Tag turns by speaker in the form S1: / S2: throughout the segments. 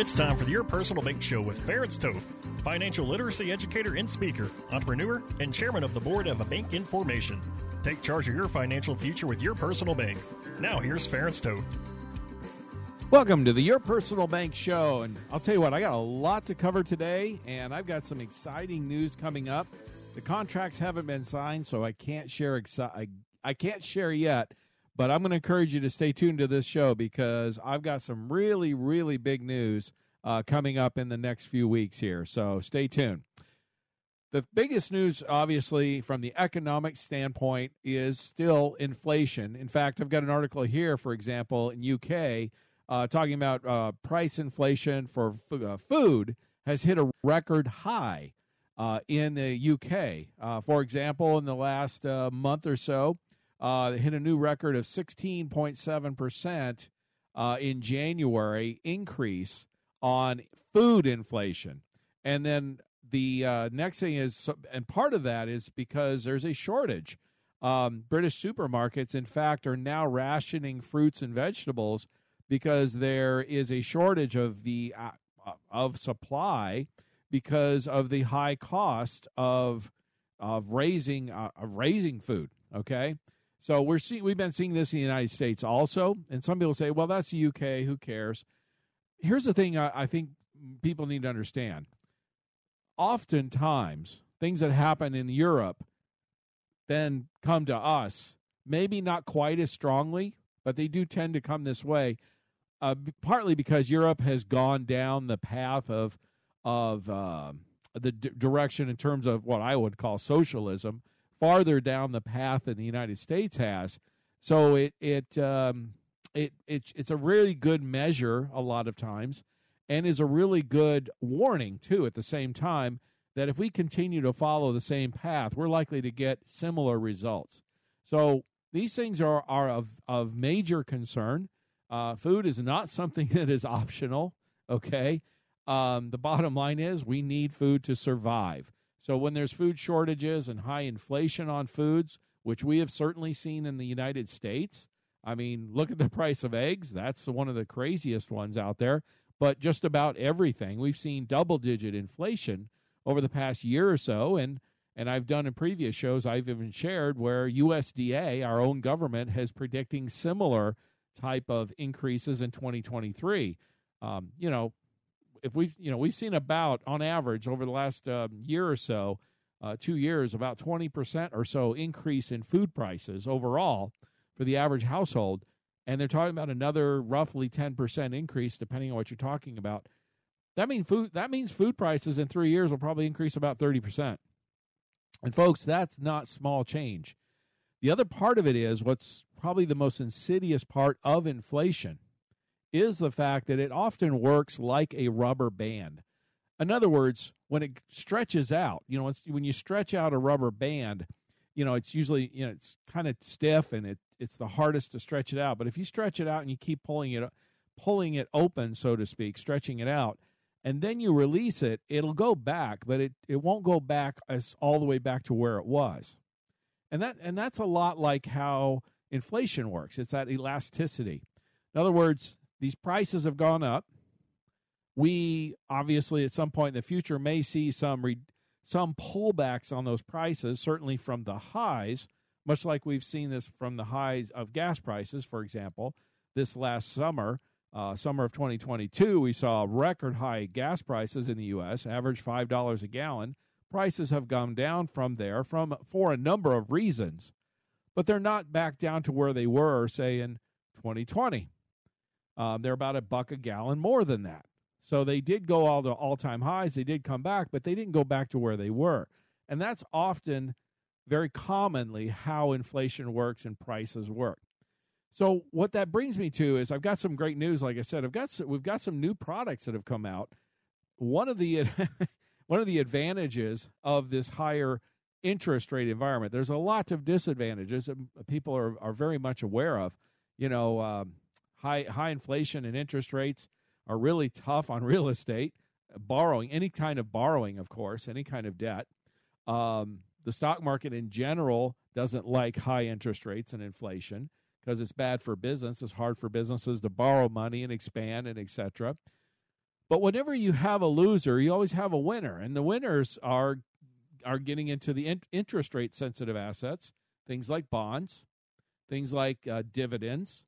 S1: It's time for Your Personal Bank Show with Ference Toth, financial literacy educator and speaker, entrepreneur, and chairman of the board of a Bank Information. Take charge of your financial future with your personal bank. Now, here's Ference Toth.
S2: Welcome to the Your Personal Bank Show. And I'll tell you what, I got a lot to cover today, and I've got some exciting news coming up. The contracts haven't been signed, so I can't share exci- I, I can't share yet. But I'm going to encourage you to stay tuned to this show because I've got some really, really big news uh, coming up in the next few weeks here. So stay tuned. The biggest news, obviously, from the economic standpoint, is still inflation. In fact, I've got an article here, for example, in UK, uh, talking about uh, price inflation for f- uh, food has hit a record high uh, in the UK. Uh, for example, in the last uh, month or so, uh, hit a new record of 16.7% uh, in January increase on food inflation. And then the uh, next thing is, and part of that is because there's a shortage. Um, British supermarkets, in fact, are now rationing fruits and vegetables because there is a shortage of the uh, of supply because of the high cost of of raising uh, of raising food. Okay, so we're seeing we've been seeing this in the United States also, and some people say, "Well, that's the UK. Who cares?" Here's the thing: I, I think people need to understand. Oftentimes, things that happen in Europe then come to us. Maybe not quite as strongly, but they do tend to come this way. Uh, partly because Europe has gone down the path of of uh, the d- direction in terms of what I would call socialism, farther down the path than the United States has. So it it um, it, it it's a really good measure a lot of times, and is a really good warning too. At the same time, that if we continue to follow the same path, we're likely to get similar results. So these things are are of of major concern. Uh, food is not something that is optional. Okay. Um, the bottom line is we need food to survive. So when there's food shortages and high inflation on foods, which we have certainly seen in the United States, I mean, look at the price of eggs. That's one of the craziest ones out there. But just about everything, we've seen double digit inflation over the past year or so. And and I've done in previous shows, I've even shared where USDA, our own government, has predicting similar type of increases in 2023. Um, you know, if we've you know we've seen about on average over the last uh, year or so, uh, two years, about 20 percent or so increase in food prices overall for the average household, and they're talking about another roughly 10 percent increase depending on what you're talking about. That means food. That means food prices in three years will probably increase about 30 percent. And folks, that's not small change. The other part of it is what's probably the most insidious part of inflation is the fact that it often works like a rubber band. In other words, when it stretches out, you know, when you stretch out a rubber band, you know, it's usually, you know, it's kind of stiff and it it's the hardest to stretch it out. But if you stretch it out and you keep pulling it pulling it open, so to speak, stretching it out, and then you release it, it'll go back, but it, it won't go back as all the way back to where it was. And that and that's a lot like how inflation works. It's that elasticity. In other words, these prices have gone up. We obviously at some point in the future may see some re- some pullbacks on those prices, certainly from the highs, much like we've seen this from the highs of gas prices, for example, this last summer, uh, summer of 2022, we saw record high gas prices in the U.S., average five dollars a gallon. Prices have gone down from there from for a number of reasons, but they're not back down to where they were, say in 2020. Um, they're about a buck a gallon more than that. So they did go all to all time highs. They did come back, but they didn't go back to where they were. And that's often very commonly how inflation works and prices work. So what that brings me to is I've got some great news. Like I said, I've got some, we've got some new products that have come out. One of the one of the advantages of this higher interest rate environment. There's a lot of disadvantages that people are, are very much aware of. You know, um, high high inflation and interest rates are really tough on real estate, borrowing any kind of borrowing, of course, any kind of debt. Um, the stock market in general doesn't like high interest rates and inflation because it's bad for business. It's hard for businesses to borrow money and expand and etc. But whenever you have a loser, you always have a winner, and the winners are are getting into the in- interest rate sensitive assets, things like bonds, things like uh, dividends,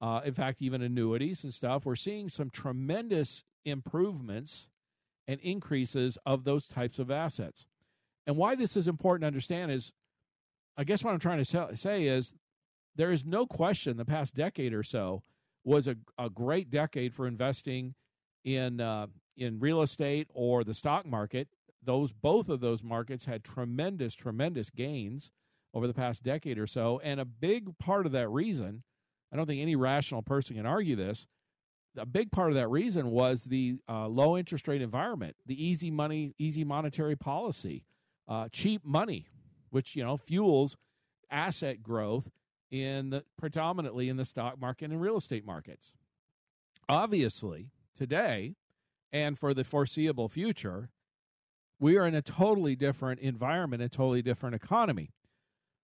S2: uh, in fact, even annuities and stuff. We're seeing some tremendous improvements and increases of those types of assets. And why this is important to understand is, I guess what I'm trying to say is, there is no question the past decade or so was a, a great decade for investing in uh, in real estate or the stock market those both of those markets had tremendous tremendous gains over the past decade or so and a big part of that reason i don't think any rational person can argue this a big part of that reason was the uh, low interest rate environment the easy money easy monetary policy uh, cheap money which you know fuels asset growth in the, predominantly in the stock market and real estate markets obviously today and for the foreseeable future we are in a totally different environment, a totally different economy.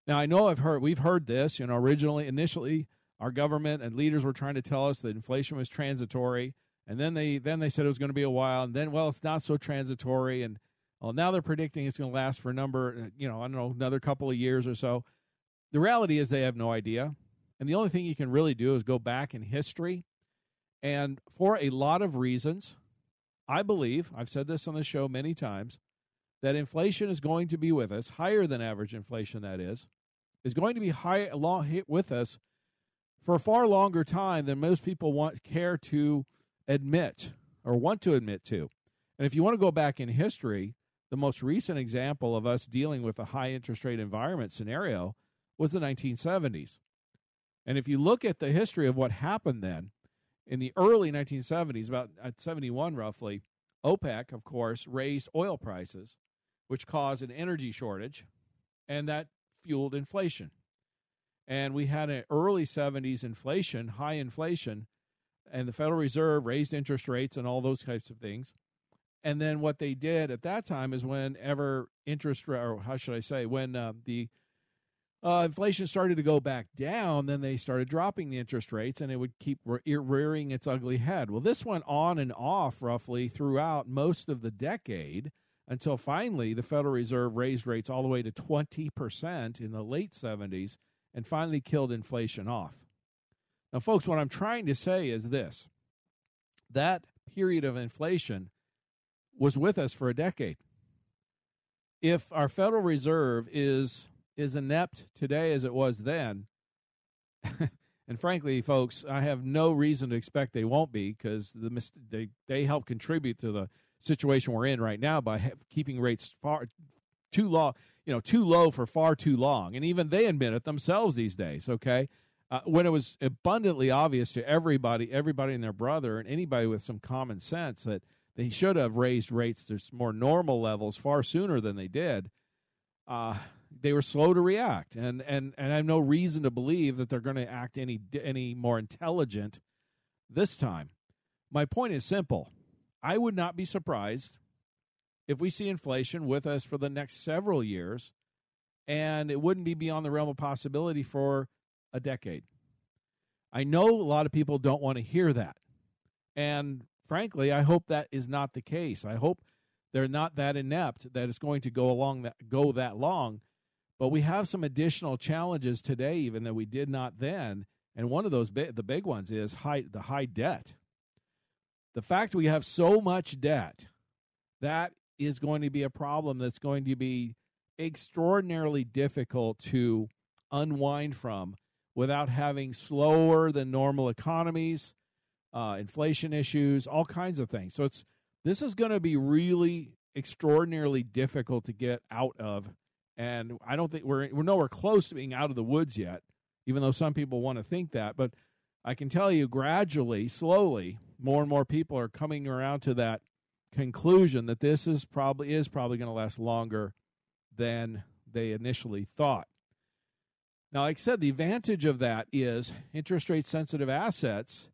S2: Now, I know I've heard we've heard this. You know, originally, initially, our government and leaders were trying to tell us that inflation was transitory, and then they then they said it was going to be a while, and then well, it's not so transitory, and well, now they're predicting it's going to last for a number, you know, I don't know, another couple of years or so. The reality is they have no idea, and the only thing you can really do is go back in history, and for a lot of reasons, I believe, I've said this on the show many times, that inflation is going to be with us, higher than average inflation, that is, is going to be high along with us for a far longer time than most people want care to admit or want to admit to. And if you want to go back in history, the most recent example of us dealing with a high interest rate environment scenario was the 1970s. And if you look at the history of what happened then, in the early 1970s, about at 71 roughly, OPEC, of course, raised oil prices, which caused an energy shortage, and that fueled inflation. And we had an early 70s inflation, high inflation, and the Federal Reserve raised interest rates and all those types of things. And then what they did at that time is whenever interest, or how should I say, when uh, the uh, inflation started to go back down, then they started dropping the interest rates and it would keep re- rearing its ugly head. Well, this went on and off roughly throughout most of the decade until finally the Federal Reserve raised rates all the way to 20% in the late 70s and finally killed inflation off. Now, folks, what I'm trying to say is this that period of inflation was with us for a decade. If our Federal Reserve is is inept today as it was then. and frankly, folks, I have no reason to expect they won't be because the they they help contribute to the situation we're in right now by keeping rates far too low, you know, too low for far too long, and even they admit it themselves these days. Okay, uh, when it was abundantly obvious to everybody, everybody and their brother, and anybody with some common sense that they should have raised rates to more normal levels far sooner than they did. Uh, they were slow to react, and and and I have no reason to believe that they're going to act any any more intelligent this time. My point is simple. I would not be surprised if we see inflation with us for the next several years, and it wouldn't be beyond the realm of possibility for a decade. I know a lot of people don't want to hear that. And frankly, I hope that is not the case. I hope they're not that inept that it's going to go along that go that long but we have some additional challenges today, even that we did not then. And one of those, the big ones, is high, the high debt. The fact we have so much debt, that is going to be a problem that's going to be extraordinarily difficult to unwind from without having slower than normal economies, uh, inflation issues, all kinds of things. So it's this is going to be really extraordinarily difficult to get out of and I don't think we're we're nowhere close to being out of the woods yet. even though some people want to think that. But I can tell you gradually, slowly, more and more people are coming around to that conclusion that this is probably is probably going to last longer than they initially thought. Now, like I said, the advantage of that is interest rate sensitive assets.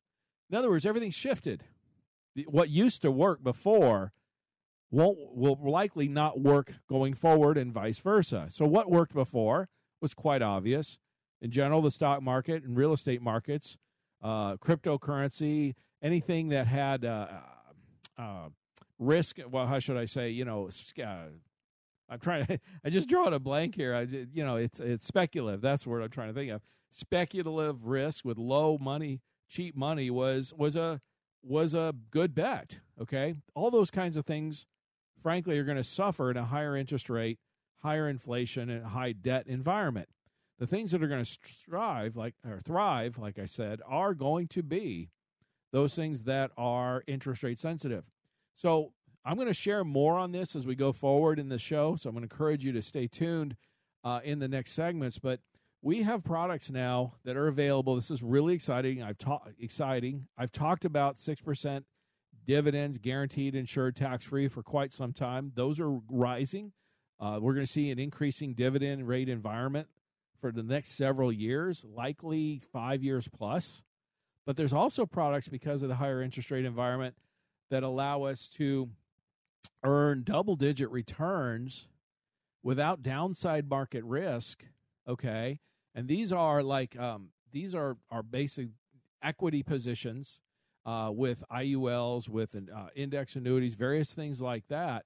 S2: In other words, everything shifted. What used to work before won't will likely not work going forward, and vice versa. So, what worked before was quite obvious. In general, the stock market and real estate markets, uh, cryptocurrency, anything that had uh, uh, risk. Well, how should I say? You know, uh, I'm trying to. I just draw it a blank here. I, you know, it's it's speculative. That's the word I'm trying to think of. Speculative risk with low money, cheap money was was a was a good bet. Okay, all those kinds of things, frankly, are going to suffer in a higher interest rate, higher inflation, and high debt environment. The things that are going to strive, like or thrive, like I said, are going to be those things that are interest rate sensitive. So I'm going to share more on this as we go forward in the show. So I'm going to encourage you to stay tuned uh, in the next segments. But we have products now that are available. This is really exciting. I've talked exciting. I've talked about six percent dividends, guaranteed, insured, tax free for quite some time. Those are rising. Uh, we're going to see an increasing dividend rate environment for the next several years, likely five years plus. But there's also products because of the higher interest rate environment that allow us to earn double digit returns without downside market risk. Okay. And these are like, um, these are, are basic equity positions uh, with IULs, with uh, index annuities, various things like that.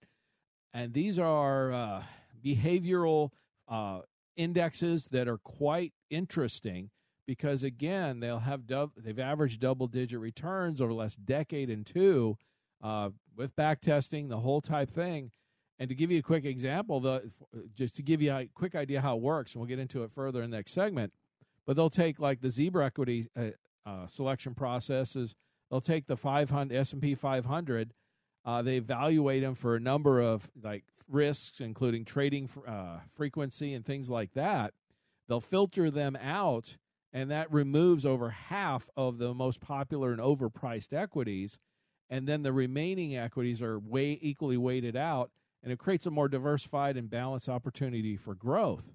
S2: And these are uh, behavioral uh, indexes that are quite interesting because, again, they'll have they've averaged double digit returns over the last decade and two uh, with back testing, the whole type thing. And to give you a quick example, the just to give you a quick idea how it works, and we'll get into it further in the next segment. But they'll take like the zebra equity uh, uh, selection processes. They'll take the 500 S and P 500. Uh, they evaluate them for a number of like risks, including trading uh, frequency and things like that. They'll filter them out, and that removes over half of the most popular and overpriced equities and then the remaining equities are way equally weighted out and it creates a more diversified and balanced opportunity for growth.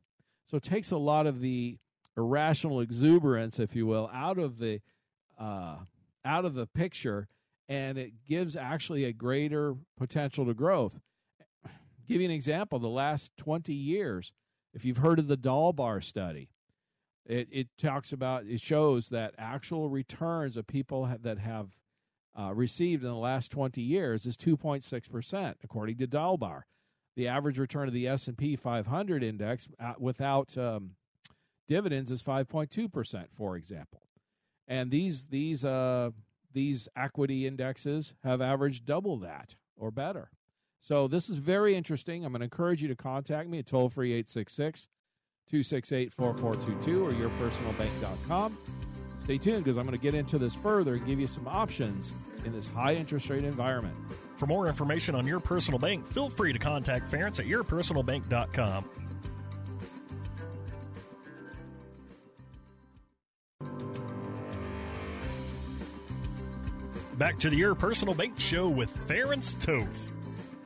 S2: So it takes a lot of the irrational exuberance if you will out of the uh, out of the picture and it gives actually a greater potential to growth. Give you an example the last 20 years if you've heard of the Dalbar study it, it talks about it shows that actual returns of people that have uh, received in the last 20 years is 2.6%, according to Dalbar. The average return of the S&P 500 index uh, without um, dividends is 5.2%, for example. And these these uh, these equity indexes have averaged double that or better. So this is very interesting. I'm going to encourage you to contact me at toll free 866 268 4422 or yourpersonalbank.com. Stay tuned because I'm going to get into this further and give you some options in this high interest rate environment.
S1: For more information on your personal bank, feel free to contact Ference at yourpersonalbank.com. Back to the Your Personal Bank Show with Ference Toth.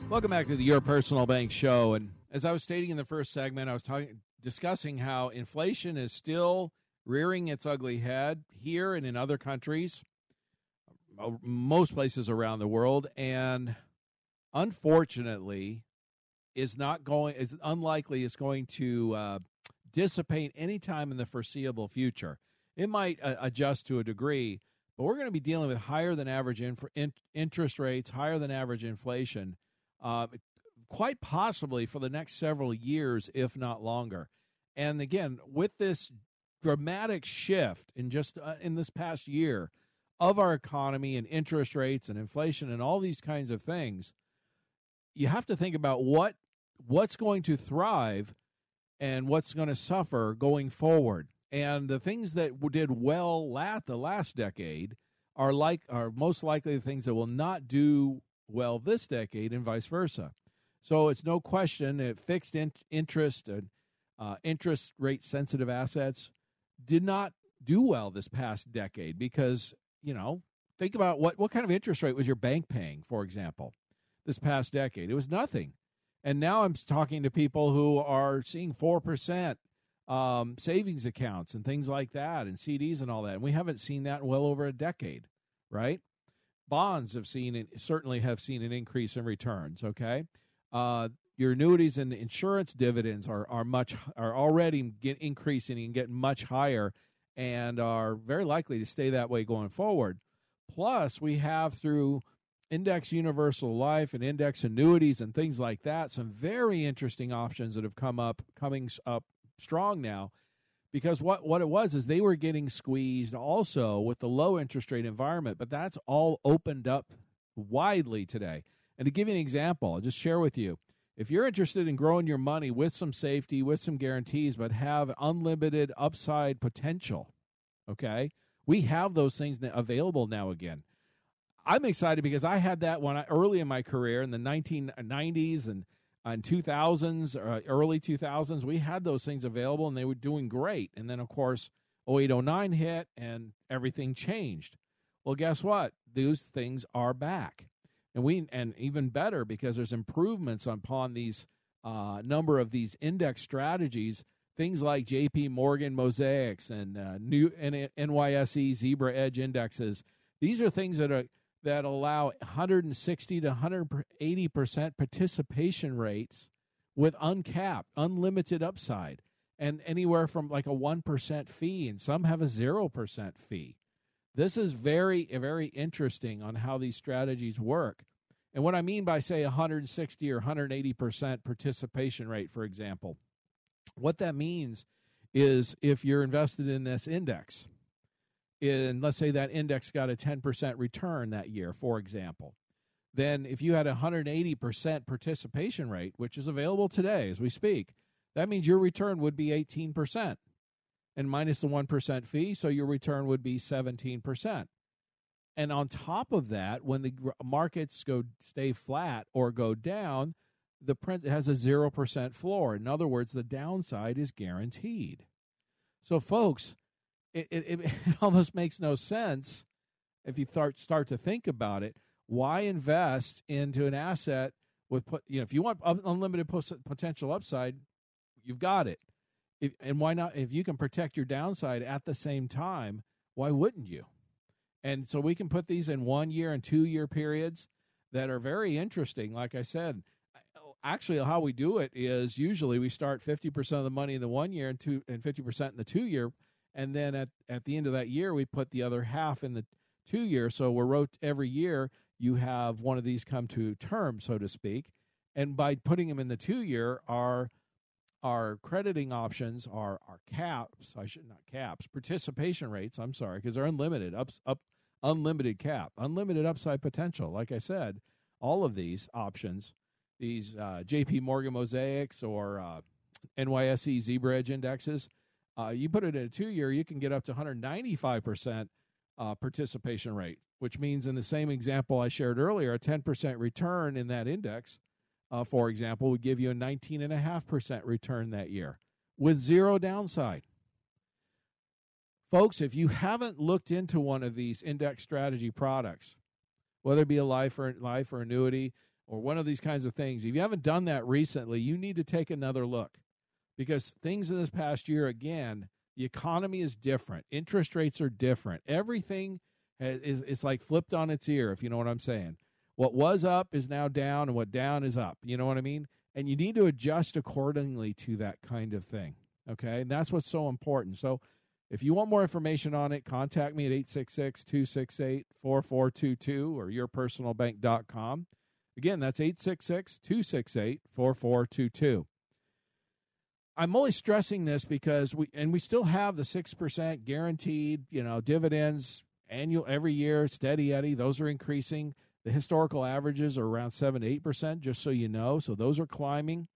S2: Welcome back to the Your Personal Bank Show. And as I was stating in the first segment, I was talking discussing how inflation is still rearing its ugly head here and in other countries, uh, most places around the world, and unfortunately, is not going. is unlikely it's going to uh, dissipate anytime in the foreseeable future. It might uh, adjust to a degree, but we're going to be dealing with higher than average in, interest rates, higher than average inflation, uh, quite possibly for the next several years, if not longer. And again, with this dramatic shift in just uh, in this past year of our economy and interest rates and inflation and all these kinds of things you have to think about what what's going to thrive and what's going to suffer going forward. And the things that did well last the last decade are like are most likely the things that will not do well this decade and vice versa. So it's no question that fixed in, interest and uh, interest rate sensitive assets did not do well this past decade because, you know, think about what, what kind of interest rate was your bank paying, for example, this past decade? It was nothing. And now I'm talking to people who are seeing 4% um, savings accounts and things like that and CDs and all that. And we haven't seen that in well over a decade, right? Bonds have seen certainly have seen an increase in returns. Okay, uh, your annuities and insurance dividends are are much are already get increasing and getting much higher, and are very likely to stay that way going forward. Plus, we have through index universal life and index annuities and things like that some very interesting options that have come up coming up strong now. Because what, what it was is they were getting squeezed also with the low interest rate environment but that's all opened up widely today. And to give you an example i'll just share with you if you're interested in growing your money with some safety with some guarantees but have unlimited upside potential okay we have those things available now again i'm excited because i had that i early in my career in the 1990s and in 2000s, uh, early 2000s, we had those things available and they were doing great. And then, of course, 0809 hit and everything changed. Well, guess what? Those things are back. And we and even better because there's improvements upon these uh, number of these index strategies, things like JP Morgan mosaics and uh, new NYSE Zebra Edge indexes. These are things that are that allow 160 to 180 percent participation rates with uncapped, unlimited upside, and anywhere from like a one percent fee, and some have a zero percent fee. This is very, very interesting on how these strategies work. And what I mean by say 160 or 180 percent participation rate, for example, what that means is if you're invested in this index and let's say that index got a 10% return that year, for example, then if you had a 180% participation rate, which is available today as we speak, that means your return would be 18% and minus the 1% fee, so your return would be 17%. And on top of that, when the markets go stay flat or go down, the print has a 0% floor. In other words, the downside is guaranteed. So folks, it, it, it almost makes no sense if you start start to think about it. Why invest into an asset with you know if you want unlimited potential upside, you've got it. If, and why not? If you can protect your downside at the same time, why wouldn't you? And so we can put these in one year and two year periods that are very interesting. Like I said, actually, how we do it is usually we start fifty percent of the money in the one year and two and fifty percent in the two year. And then at at the end of that year we put the other half in the two year. So we're wrote every year you have one of these come to term so to speak. And by putting them in the two year our our crediting options are our caps i should not caps participation rates i'm sorry because they're unlimited up up unlimited cap unlimited upside potential. Like i said all of these options these uh, jp morgan mosaics or uh, nyse zebra edge indexes uh, you put it in a two year, you can get up to 195% uh, participation rate, which means in the same example I shared earlier, a 10% return in that index, uh, for example, would give you a 19.5% return that year with zero downside. Folks, if you haven't looked into one of these index strategy products, whether it be a life or life or annuity or one of these kinds of things, if you haven't done that recently, you need to take another look because things in this past year, again, the economy is different. Interest rates are different. Everything is it's like flipped on its ear, if you know what I'm saying. What was up is now down, and what down is up. You know what I mean? And you need to adjust accordingly to that kind of thing. Okay. And that's what's so important. So if you want more information on it, contact me at 866 268 4422 or yourpersonalbank.com. Again, that's 866 268 4422. I'm only stressing this because we and we still have the six percent guaranteed, you know, dividends annual every year, steady Eddie. Those are increasing. The historical averages are around seven to eight percent, just so you know. So those are climbing.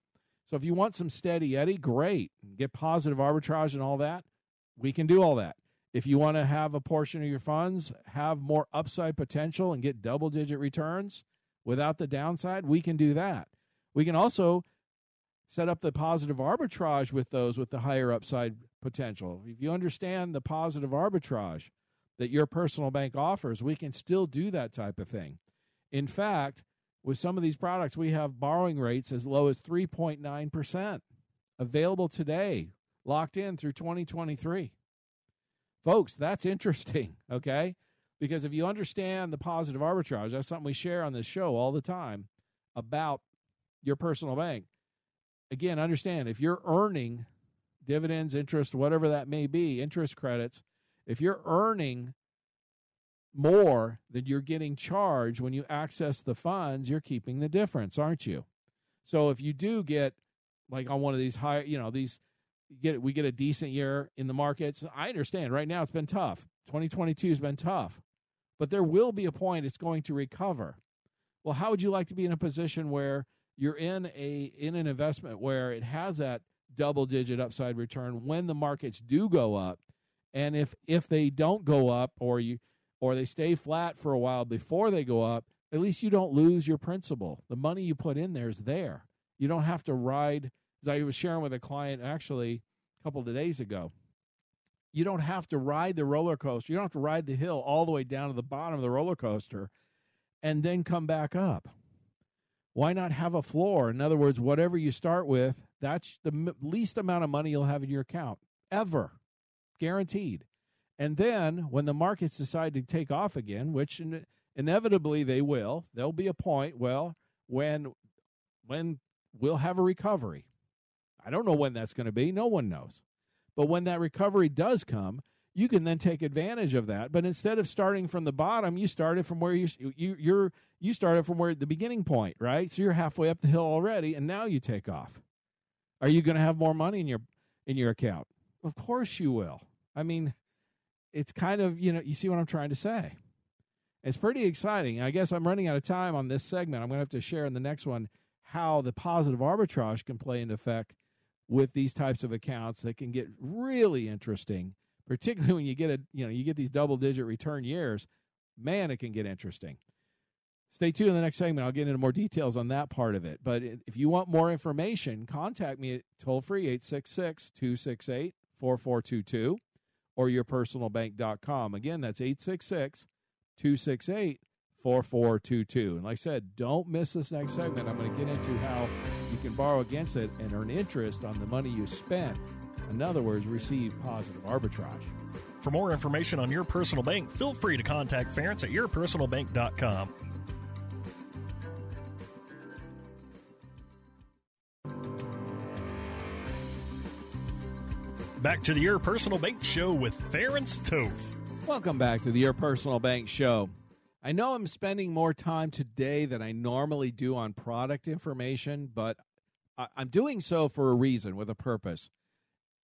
S2: So if you want some steady Eddie, great. Get positive arbitrage and all that. We can do all that. If you want to have a portion of your funds have more upside potential and get double digit returns without the downside, we can do that. We can also set up the positive arbitrage with those with the higher upside potential. If you understand the positive arbitrage that your personal bank offers, we can still do that type of thing. In fact, with some of these products, we have borrowing rates as low as 3.9% available today, locked in through 2023. Folks, that's interesting, okay? Because if you understand the positive arbitrage, that's something we share on this show all the time about your personal bank. Again, understand if you're earning dividends, interest, whatever that may be, interest credits, if you're earning more than you're getting charged when you access the funds, you're keeping the difference, aren't you? So if you do get like on one of these high, you know, these get we get a decent year in the markets. I understand right now it's been tough. 2022 has been tough. But there will be a point it's going to recover. Well, how would you like to be in a position where you're in a in an investment where it has that double digit upside return when the markets do go up? And if if they don't go up or you or they stay flat for a while before they go up, at least you don't lose your principal. The money you put in there is there. You don't have to ride. As I was sharing with a client actually a couple of days ago, you don't have to ride the roller coaster. You don't have to ride the hill all the way down to the bottom of the roller coaster and then come back up. Why not have a floor? In other words, whatever you start with, that's the least amount of money you'll have in your account ever, guaranteed. And then when the markets decide to take off again, which in, inevitably they will, there'll be a point, well, when when we'll have a recovery. I don't know when that's going to be. No one knows. But when that recovery does come, you can then take advantage of that. But instead of starting from the bottom, you started from where you you you're you started from where the beginning point, right? So you're halfway up the hill already, and now you take off. Are you going to have more money in your in your account? Of course you will. I mean, it's kind of, you know, you see what I'm trying to say. It's pretty exciting. I guess I'm running out of time on this segment. I'm going to have to share in the next one how the positive arbitrage can play into effect with these types of accounts that can get really interesting, particularly when you get a, you know, you get these double digit return years. Man, it can get interesting. Stay tuned in the next segment. I'll get into more details on that part of it. But if you want more information, contact me at toll free 866 268 4422 or yourpersonalbank.com. Again, that's 866 268 4422. And like I said, don't miss this next segment. I'm going to get into how you can borrow against it and earn interest on the money you spent. In other words, receive positive arbitrage.
S1: For more information on your personal bank, feel free to contact Ference at yourpersonalbank.com. Back to the Your Personal Bank Show with Ference Toth.
S2: Welcome back to the Your Personal Bank Show. I know I'm spending more time today than I normally do on product information, but I'm doing so for a reason, with a purpose.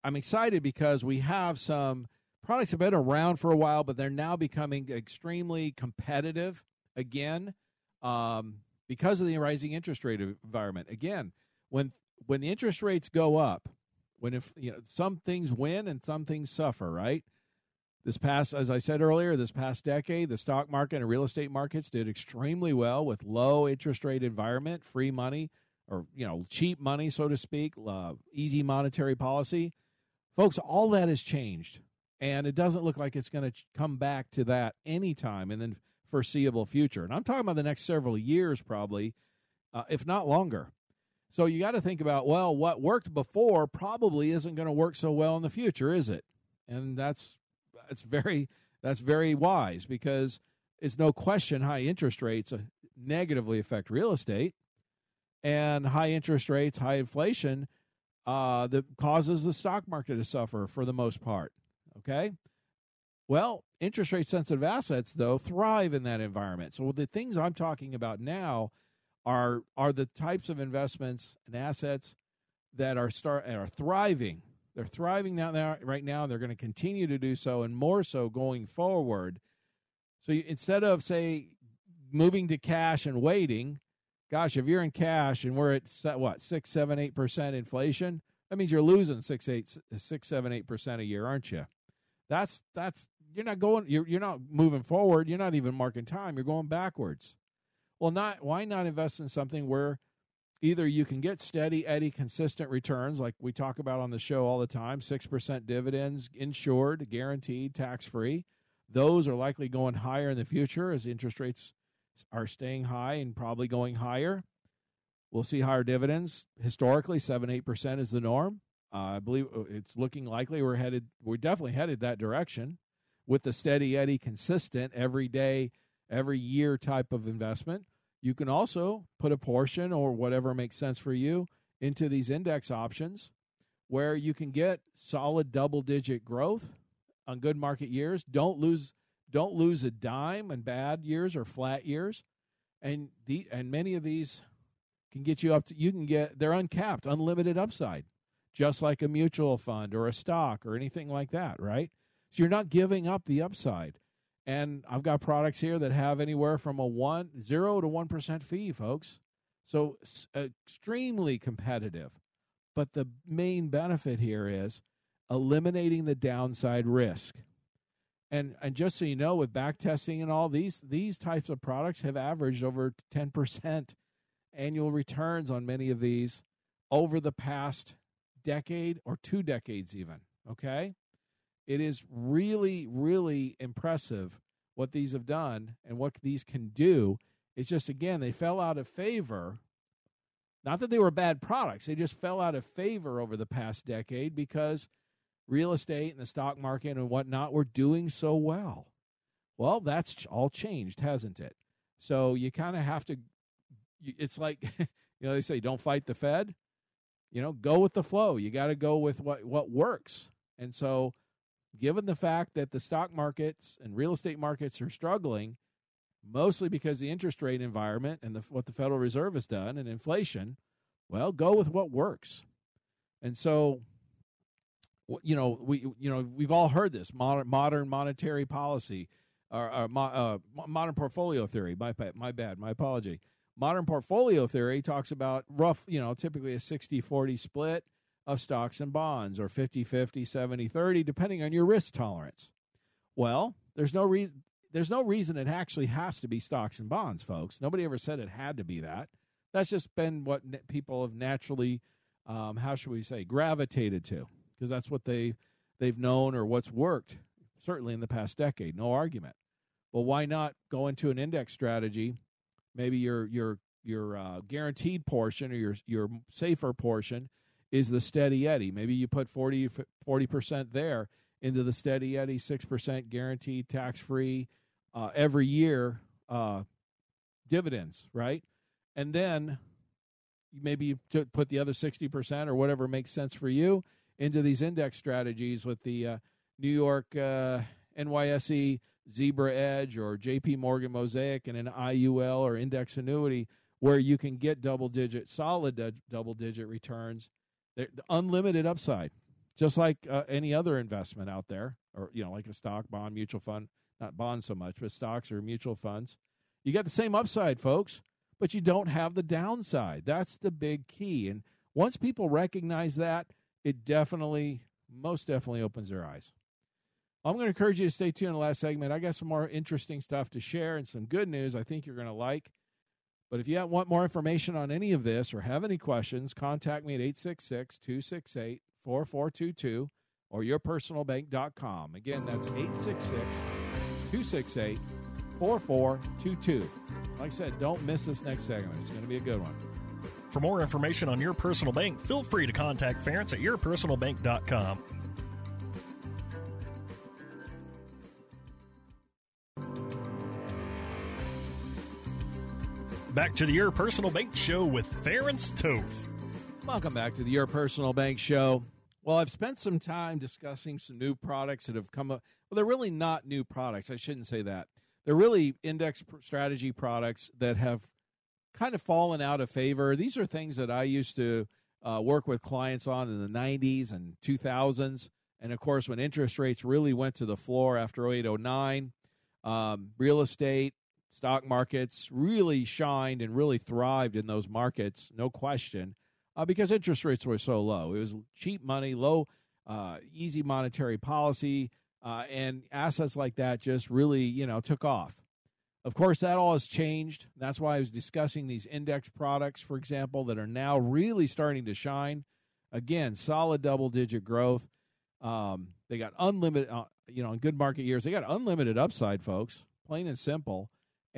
S2: I'm excited because we have some products have been around for a while, but they're now becoming extremely competitive again um, because of the rising interest rate environment. Again, when when the interest rates go up, when if you know some things win and some things suffer, right? This past, as I said earlier, this past decade, the stock market and real estate markets did extremely well with low interest rate environment, free money, or you know, cheap money, so to speak, uh, easy monetary policy. Folks, all that has changed, and it doesn't look like it's going to come back to that anytime in the foreseeable future. And I'm talking about the next several years, probably, uh, if not longer. So you got to think about, well, what worked before probably isn't going to work so well in the future, is it? And that's that's very that's very wise because it's no question high interest rates uh, negatively affect real estate, and high interest rates, high inflation, uh, that causes the stock market to suffer for the most part. Okay, well, interest rate sensitive assets though thrive in that environment. So the things I'm talking about now are are the types of investments and assets that are start are thriving. They're thriving now, now right now. They're going to continue to do so, and more so going forward. So you, instead of say moving to cash and waiting, gosh, if you're in cash and we're at what six, seven, eight percent inflation, that means you're losing six, eight, six, seven, eight percent a year, aren't you? That's that's you're not going. You're you're not moving forward. You're not even marking time. You're going backwards. Well, not why not invest in something where either you can get steady, eddy, consistent returns like we talk about on the show all the time 6% dividends, insured, guaranteed, tax free. Those are likely going higher in the future as interest rates are staying high and probably going higher. We'll see higher dividends. Historically, 7 8% is the norm. Uh, I believe uh, it's looking likely we're headed, we're definitely headed that direction with the steady eddy, consistent, every day, every year type of investment. You can also put a portion or whatever makes sense for you into these index options where you can get solid double digit growth on good market years. Don't lose don't lose a dime in bad years or flat years. And the and many of these can get you up to you can get they're uncapped, unlimited upside, just like a mutual fund or a stock or anything like that, right? So you're not giving up the upside. And I've got products here that have anywhere from a one zero to one percent fee, folks. So extremely competitive. But the main benefit here is eliminating the downside risk. And and just so you know, with back testing and all these these types of products have averaged over ten percent annual returns on many of these over the past decade or two decades even. Okay? It is really, really impressive what these have done and what these can do. It's just, again, they fell out of favor. Not that they were bad products, they just fell out of favor over the past decade because real estate and the stock market and whatnot were doing so well. Well, that's all changed, hasn't it? So you kind of have to, it's like, you know, they say, don't fight the Fed. You know, go with the flow. You got to go with what, what works. And so given the fact that the stock markets and real estate markets are struggling, mostly because the interest rate environment and the, what the Federal Reserve has done and inflation, well, go with what works. And so, you know, we you know we've all heard this modern modern monetary policy or, or uh, modern portfolio theory. My my bad. My apology. Modern portfolio theory talks about rough, you know, typically a 60-40 split of stocks and bonds or 50 50 70 30 depending on your risk tolerance. Well there's no reason there's no reason it actually has to be stocks and bonds folks. Nobody ever said it had to be that. That's just been what people have naturally um, how should we say gravitated to because that's what they they've known or what's worked certainly in the past decade no argument. But why not go into an index strategy? Maybe your your your uh, guaranteed portion or your your safer portion is the steady eddy. Maybe you put 40 percent there into the steady eddy, six percent guaranteed, tax free, uh, every year uh, dividends, right? And then maybe you put the other sixty percent or whatever makes sense for you into these index strategies with the uh, New York uh, NYSE Zebra Edge or J.P. Morgan Mosaic and an IUL or index annuity where you can get double digit, solid double digit returns they're unlimited upside, just like uh, any other investment out there, or you know, like a stock, bond, mutual fund. Not bonds so much, but stocks or mutual funds. You got the same upside, folks, but you don't have the downside. That's the big key. And once people recognize that, it definitely, most definitely opens their eyes. I'm going to encourage you to stay tuned in the last segment. I got some more interesting stuff to share and some good news I think you're going to like. But if you want more information on any of this or have any questions, contact me at 866 268 4422 or yourpersonalbank.com. Again, that's 866 268 4422. Like I said, don't miss this next segment. It's going to be a good one.
S1: For more information on your personal bank, feel free to contact Ference at yourpersonalbank.com. Back to the Your Personal Bank Show with Ference Toth.
S2: Welcome back to the Your Personal Bank Show. Well, I've spent some time discussing some new products that have come up. Well, they're really not new products. I shouldn't say that. They're really index strategy products that have kind of fallen out of favor. These are things that I used to uh, work with clients on in the 90s and 2000s. And of course, when interest rates really went to the floor after 0809, um, real estate, stock markets really shined and really thrived in those markets, no question, uh, because interest rates were so low. It was cheap money, low, uh, easy monetary policy, uh, and assets like that just really, you know, took off. Of course, that all has changed. That's why I was discussing these index products, for example, that are now really starting to shine. Again, solid double digit growth. Um, they got unlimited, uh, you know, in good market years, they got unlimited upside, folks, plain and simple,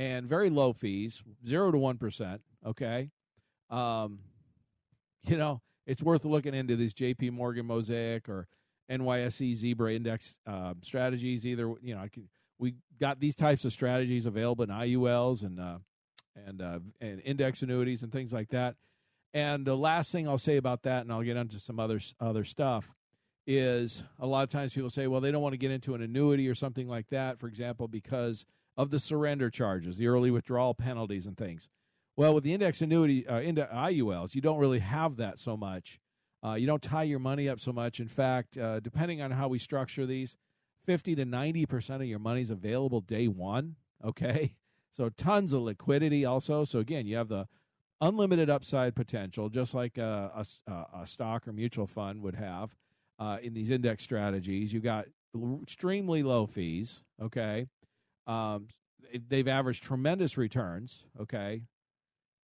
S2: and very low fees, zero to 1%. Okay. Um, you know, it's worth looking into these JP Morgan Mosaic or NYSE Zebra Index uh, strategies. Either, you know, could we got these types of strategies available in IULs and uh, and uh, and index annuities and things like that. And the last thing I'll say about that, and I'll get into some other other stuff, is a lot of times people say, well, they don't want to get into an annuity or something like that, for example, because of the surrender charges, the early withdrawal penalties, and things. Well, with the index annuity, uh, into IULs, you don't really have that so much. Uh, you don't tie your money up so much. In fact, uh, depending on how we structure these, 50 to 90% of your money's available day one. Okay. So tons of liquidity also. So again, you have the unlimited upside potential, just like a, a, a stock or mutual fund would have uh, in these index strategies. You got extremely low fees. Okay. Um, they've averaged tremendous returns. Okay.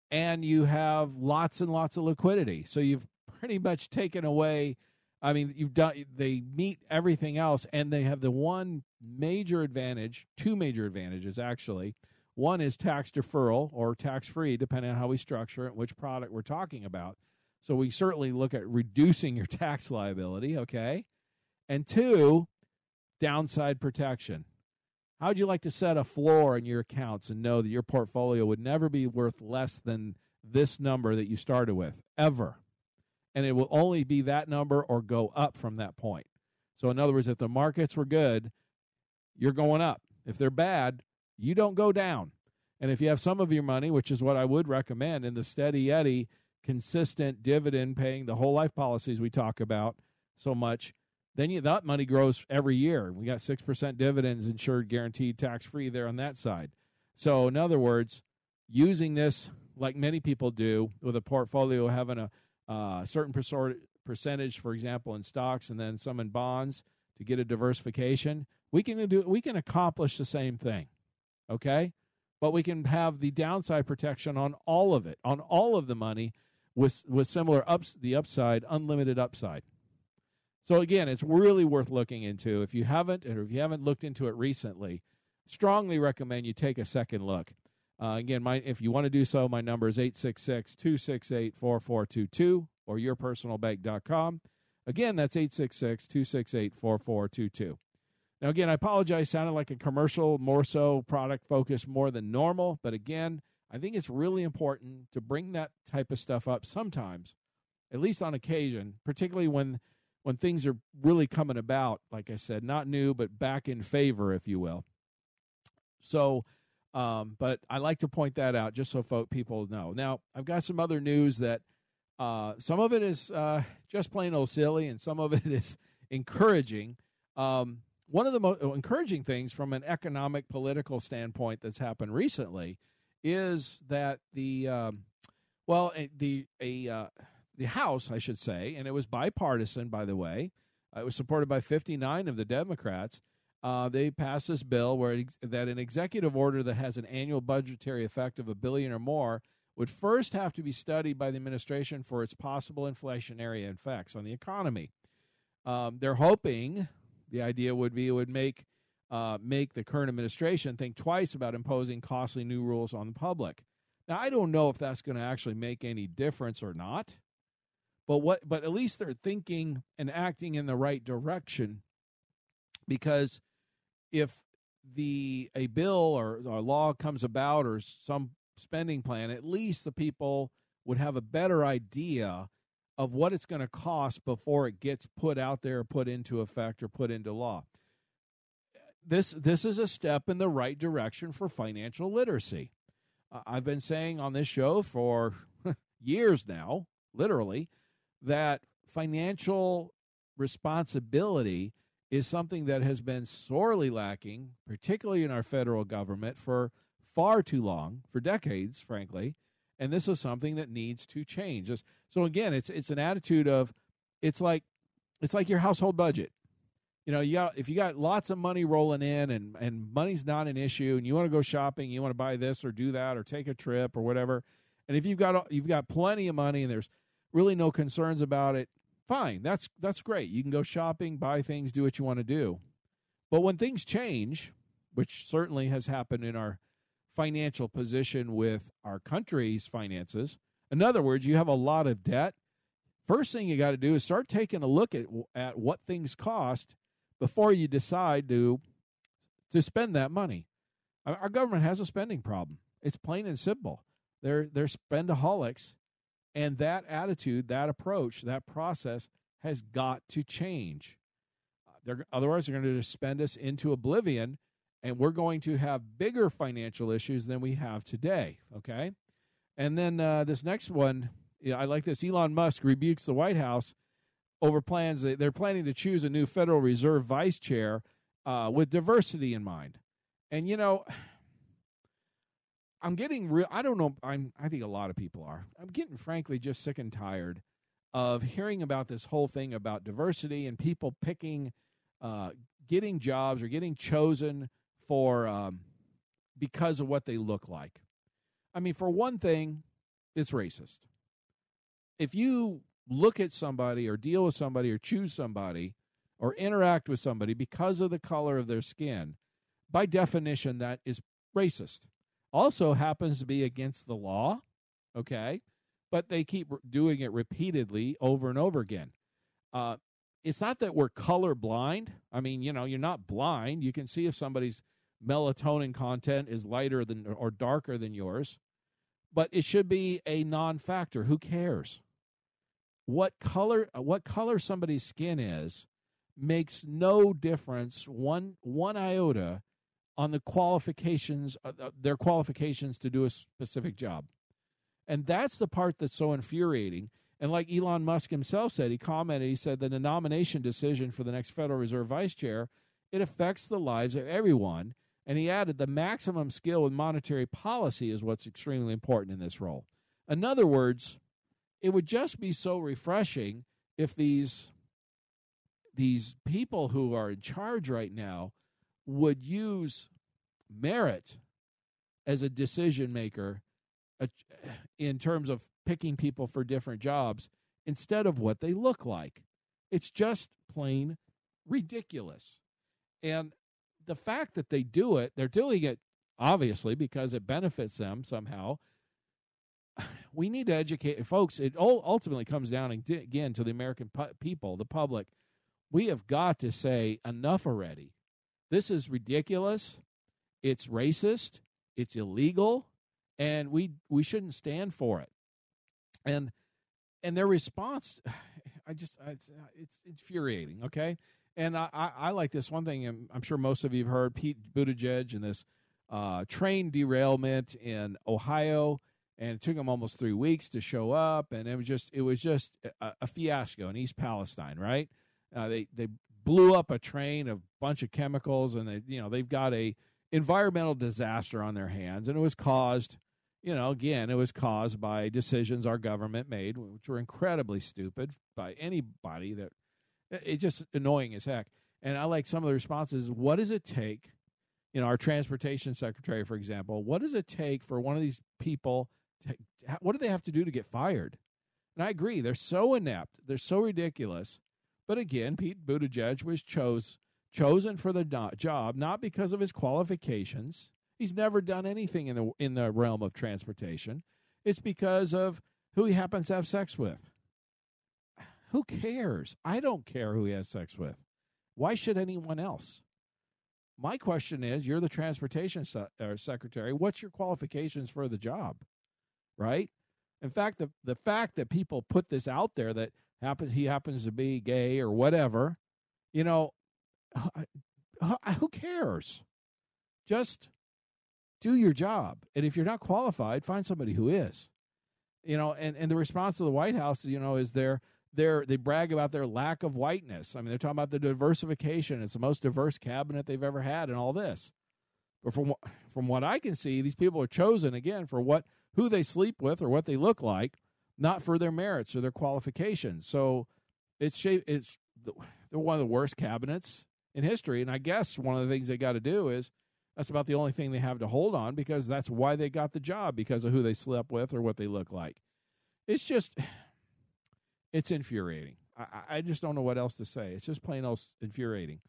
S2: And you have lots and lots of liquidity. So you've pretty much taken away I mean, you've done. They meet everything else, and they have the one major advantage, two major advantages actually. One is tax deferral or tax free, depending on how we structure it, which product we're talking about. So we certainly look at reducing your tax liability. Okay, and two, downside protection. How would you like to set a floor in your accounts and know that your portfolio would never be worth less than this number that you started with ever? and it will only be that number or go up from that point. So, in other words, if the markets were good, you're going up. If they're bad, you don't go down. And if you have some of your money, which is what I would recommend in the steady Eddie, consistent dividend paying, the whole life policies we talk about so much, then you, that money grows every year. We got 6% dividends insured, guaranteed, tax free there on that side. So, in other words, using this like many people do with a portfolio having a uh, certain percentage, for example, in stocks and then some in bonds to get a diversification, we can do we can accomplish the same thing. Okay? But we can have the downside protection on all of it, on all of the money with with similar ups the upside, unlimited upside. So again, it's really worth looking into. If you haven't or if you haven't looked into it recently, strongly recommend you take a second look. Uh, again, my if you want to do so, my number is 866-268-4422 or yourpersonalbank.com. Again, that's 866-268-4422. Now, again, I apologize. Sounded like a commercial, more so product focused more than normal. But again, I think it's really important to bring that type of stuff up sometimes, at least on occasion, particularly when when things are really coming about. Like I said, not new, but back in favor, if you will. So um, but I like to point that out just so folk people know. Now, I've got some other news that uh, some of it is uh, just plain old silly, and some of it is encouraging. Um, one of the most encouraging things from an economic political standpoint that's happened recently is that the um, well the a uh, the House, I should say, and it was bipartisan, by the way. it was supported by 59 of the Democrats uh, they passed this bill where it, that an executive order that has an annual budgetary effect of a billion or more would first have to be studied by the administration for its possible inflationary effects on the economy. Um, they're hoping the idea would be it would make uh, make the current administration think twice about imposing costly new rules on the public. Now, I don't know if that's going to actually make any difference or not, but what but at least they're thinking and acting in the right direction because if the a bill or, a law comes about or some spending plan, at least the people would have a better idea of what it's going to cost before it gets put out there, put into effect, or put into law. This this is a step in the right direction for financial literacy. I've been saying on this show for years now, literally, that financial responsibility is something that has been sorely lacking, particularly in our federal government, for far too long, for decades, frankly. And this is something that needs to change. So again, it's it's an attitude of it's like it's like your household budget. you know, you got if you got lots of money rolling in and and money's not an issue, and you want to go shopping, you want to buy this or do that or take a trip or whatever, and if you've got you've got plenty of money and there's really no concerns about it, fine, that's that's great. You can go shopping, buy things, do what you want to do. But when things change, which certainly has happened in our financial position with our country's finances, in other words, you have a lot of debt. First thing you got to do is start taking a look at at what things cost before you decide to to spend that money. Our government has a spending problem. It's plain and simple. They're they're spendaholics, and that attitude, that approach, that process has got to change. They're, otherwise, they're going to just spend us into oblivion, and we're going to have bigger financial issues than we have today. Okay, and then uh, this next one, I like this. Elon Musk rebukes the White House over plans. That they're planning to choose a new Federal Reserve vice chair uh, with diversity in mind. And you know, I'm getting real. I don't know. I'm. I think a lot of people are. I'm getting frankly just sick and tired of hearing about this whole thing about diversity and people picking, uh, getting jobs or getting chosen for um, because of what they look like. I mean, for one thing, it's racist. If you look at somebody or deal with somebody or choose somebody or interact with somebody because of the color of their skin, by definition, that is racist. Also happens to be against the law, okay? But they keep doing it repeatedly over and over again. Uh, it's not that we're color blind. I mean, you know, you're not blind. You can see if somebody's melatonin content is lighter than or darker than yours, but it should be a non factor. Who cares? what color what color somebody's skin is makes no difference one one iota on the qualifications uh, uh, their qualifications to do a specific job. And that's the part that's so infuriating. And like Elon Musk himself said he commented he said that the nomination decision for the next Federal Reserve vice chair it affects the lives of everyone. And he added the maximum skill in monetary policy is what's extremely important in this role. In other words it would just be so refreshing if these these people who are in charge right now would use merit as a decision maker uh, in terms of picking people for different jobs instead of what they look like. It's just plain ridiculous. And the fact that they do it, they're doing it obviously because it benefits them somehow we need to educate folks. It all ultimately comes down again to the American people, the public. We have got to say enough already. This is ridiculous. It's racist. It's illegal, and we we shouldn't stand for it. And and their response, I just it's it's infuriating. Okay, and I, I, I like this one thing. I'm sure most of you have heard Pete Buttigieg and this uh, train derailment in Ohio and it took them almost three weeks to show up, and it was just it was just a, a fiasco in East Palestine, right? Uh, they they blew up a train of bunch of chemicals, and they you know they've got a environmental disaster on their hands, and it was caused, you know, again it was caused by decisions our government made, which were incredibly stupid by anybody. That it's just annoying as heck. And I like some of the responses. What does it take? You know, our transportation secretary, for example, what does it take for one of these people what do they have to do to get fired? And I agree, they're so inept, they're so ridiculous. But again, Pete Buttigieg was chose, chosen for the job not because of his qualifications. He's never done anything in the in the realm of transportation. It's because of who he happens to have sex with. Who cares? I don't care who he has sex with. Why should anyone else? My question is, you're the transportation se- uh, secretary. What's your qualifications for the job? right? In fact, the the fact that people put this out there that happens he happens to be gay or whatever, you know, who cares? Just do your job, and if you're not qualified, find somebody who is. You know, and and the response of the White House, you know, is their their they brag about their lack of whiteness. I mean, they're talking about the diversification. It's the most diverse cabinet they've ever had, and all this. But from from what I can see, these people are chosen again for what who they sleep with or what they look like, not for their merits or their qualifications. So it's it's they're one of the worst cabinets in history. And I guess one of the things they got to do is that's about the only thing they have to hold on because that's why they got the job because of who they slept with or what they look like. It's just, it's infuriating. I, I just don't know what else to say. It's just plain old infuriating.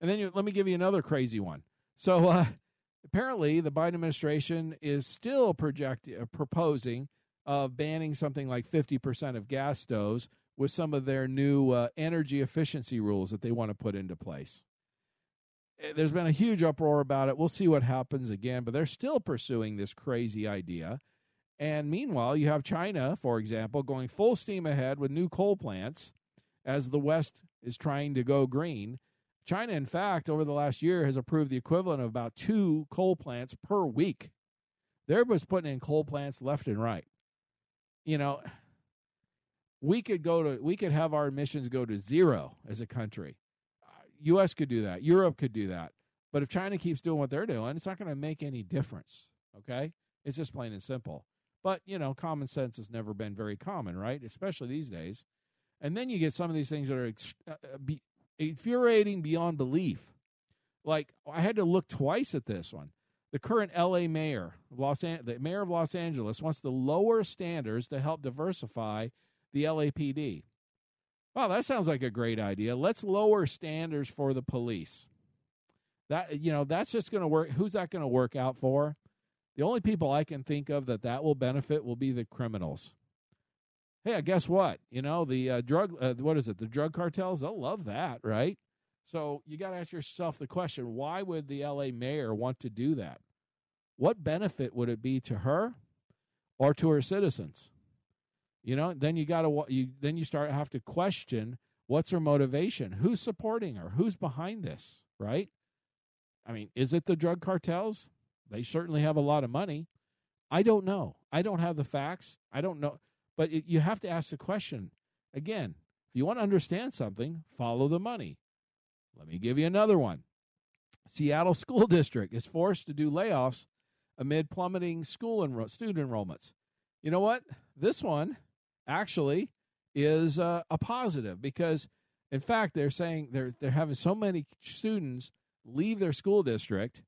S2: And then you, let me give you another crazy one. So uh, apparently, the Biden administration is still projecting, uh, proposing of banning something like 50% of gas stoves with some of their new uh, energy efficiency rules that they want to put into place. Eh, there's been a huge uproar about it. We'll see what happens again, but they're still pursuing this crazy idea. And meanwhile, you have China, for example, going full steam ahead with new coal plants as the West is trying to go green. China, in fact, over the last year has approved the equivalent of about two coal plants per week. They're just putting in coal plants left and right. You know, we could go to we could have our emissions go to zero as a country. U.S. could do that. Europe could do that. But if China keeps doing what they're doing, it's not going to make any difference. Okay, it's just plain and simple. But you know, common sense has never been very common, right? Especially these days. And then you get some of these things that are uh, uh, be, infuriating beyond belief. Like I had to look twice at this one. The current LA mayor Los An- the mayor of Los Angeles wants to lower standards to help diversify the LAPD. Wow, that sounds like a great idea. Let's lower standards for the police. That you know, that's just going to work. Who's that going to work out for? The only people I can think of that that will benefit will be the criminals hey, guess what? You know, the uh, drug, uh, what is it? The drug cartels, they'll love that, right? So you got to ask yourself the question why would the LA mayor want to do that? What benefit would it be to her or to her citizens? You know, then you got to you then you start have to question what's her motivation? Who's supporting her? Who's behind this, right? I mean, is it the drug cartels? They certainly have a lot of money. I don't know. I don't have the facts. I don't know. But it, you have to ask the question again if you want to understand something, follow the money. Let me give you another one. Seattle School District is forced to do layoffs amid plummeting school enro- student enrollments. You know what? This one actually is uh, a positive because, in fact, they're saying they're they're having so many students leave their school district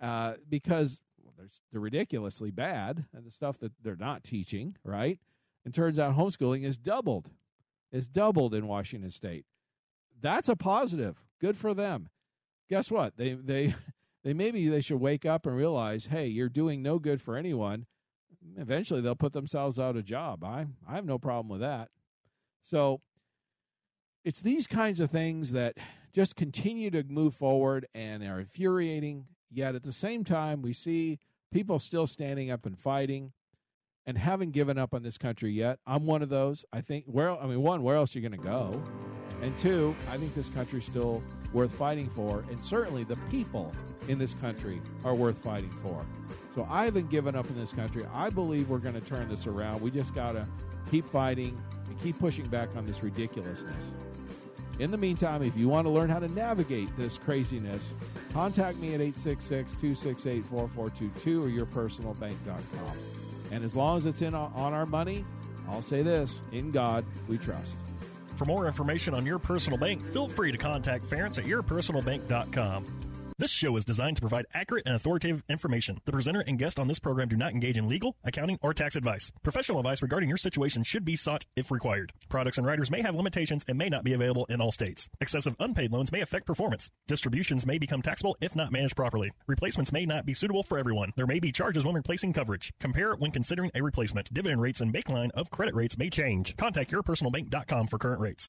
S2: uh, because well, they're, they're ridiculously bad and the stuff that they're not teaching, right? And turns out homeschooling is doubled. Is doubled in Washington state. That's a positive. Good for them. Guess what? They they they maybe they should wake up and realize, hey, you're doing no good for anyone. Eventually they'll put themselves out of job. I I have no problem with that. So it's these kinds of things that just continue to move forward and are infuriating. Yet at the same time, we see people still standing up and fighting and haven't given up on this country yet. I'm one of those. I think where I mean, one, where else are you going to go? And two, I think this country's still worth fighting for, and certainly the people in this country are worth fighting for. So I haven't given up in this country. I believe we're going to turn this around. We just got to keep fighting and keep pushing back on this ridiculousness. In the meantime, if you want to learn how to navigate this craziness, contact me at 866 268 4422 or yourpersonalbank.com. And as long as it's in on our money, I'll say this in God we trust.
S1: For more information on your personal bank, feel free to contact Ference at yourpersonalbank.com. This show is designed to provide accurate and authoritative information. The presenter and guest on this program do not engage in legal, accounting, or tax advice. Professional advice regarding your situation should be sought if required. Products and riders may have limitations and may not be available in all states. Excessive unpaid loans may affect performance. Distributions may become taxable if not managed properly. Replacements may not be suitable for everyone. There may be charges when replacing coverage. Compare when considering a replacement. Dividend rates and baseline of credit rates may change. Contact yourpersonalbank.com for current rates.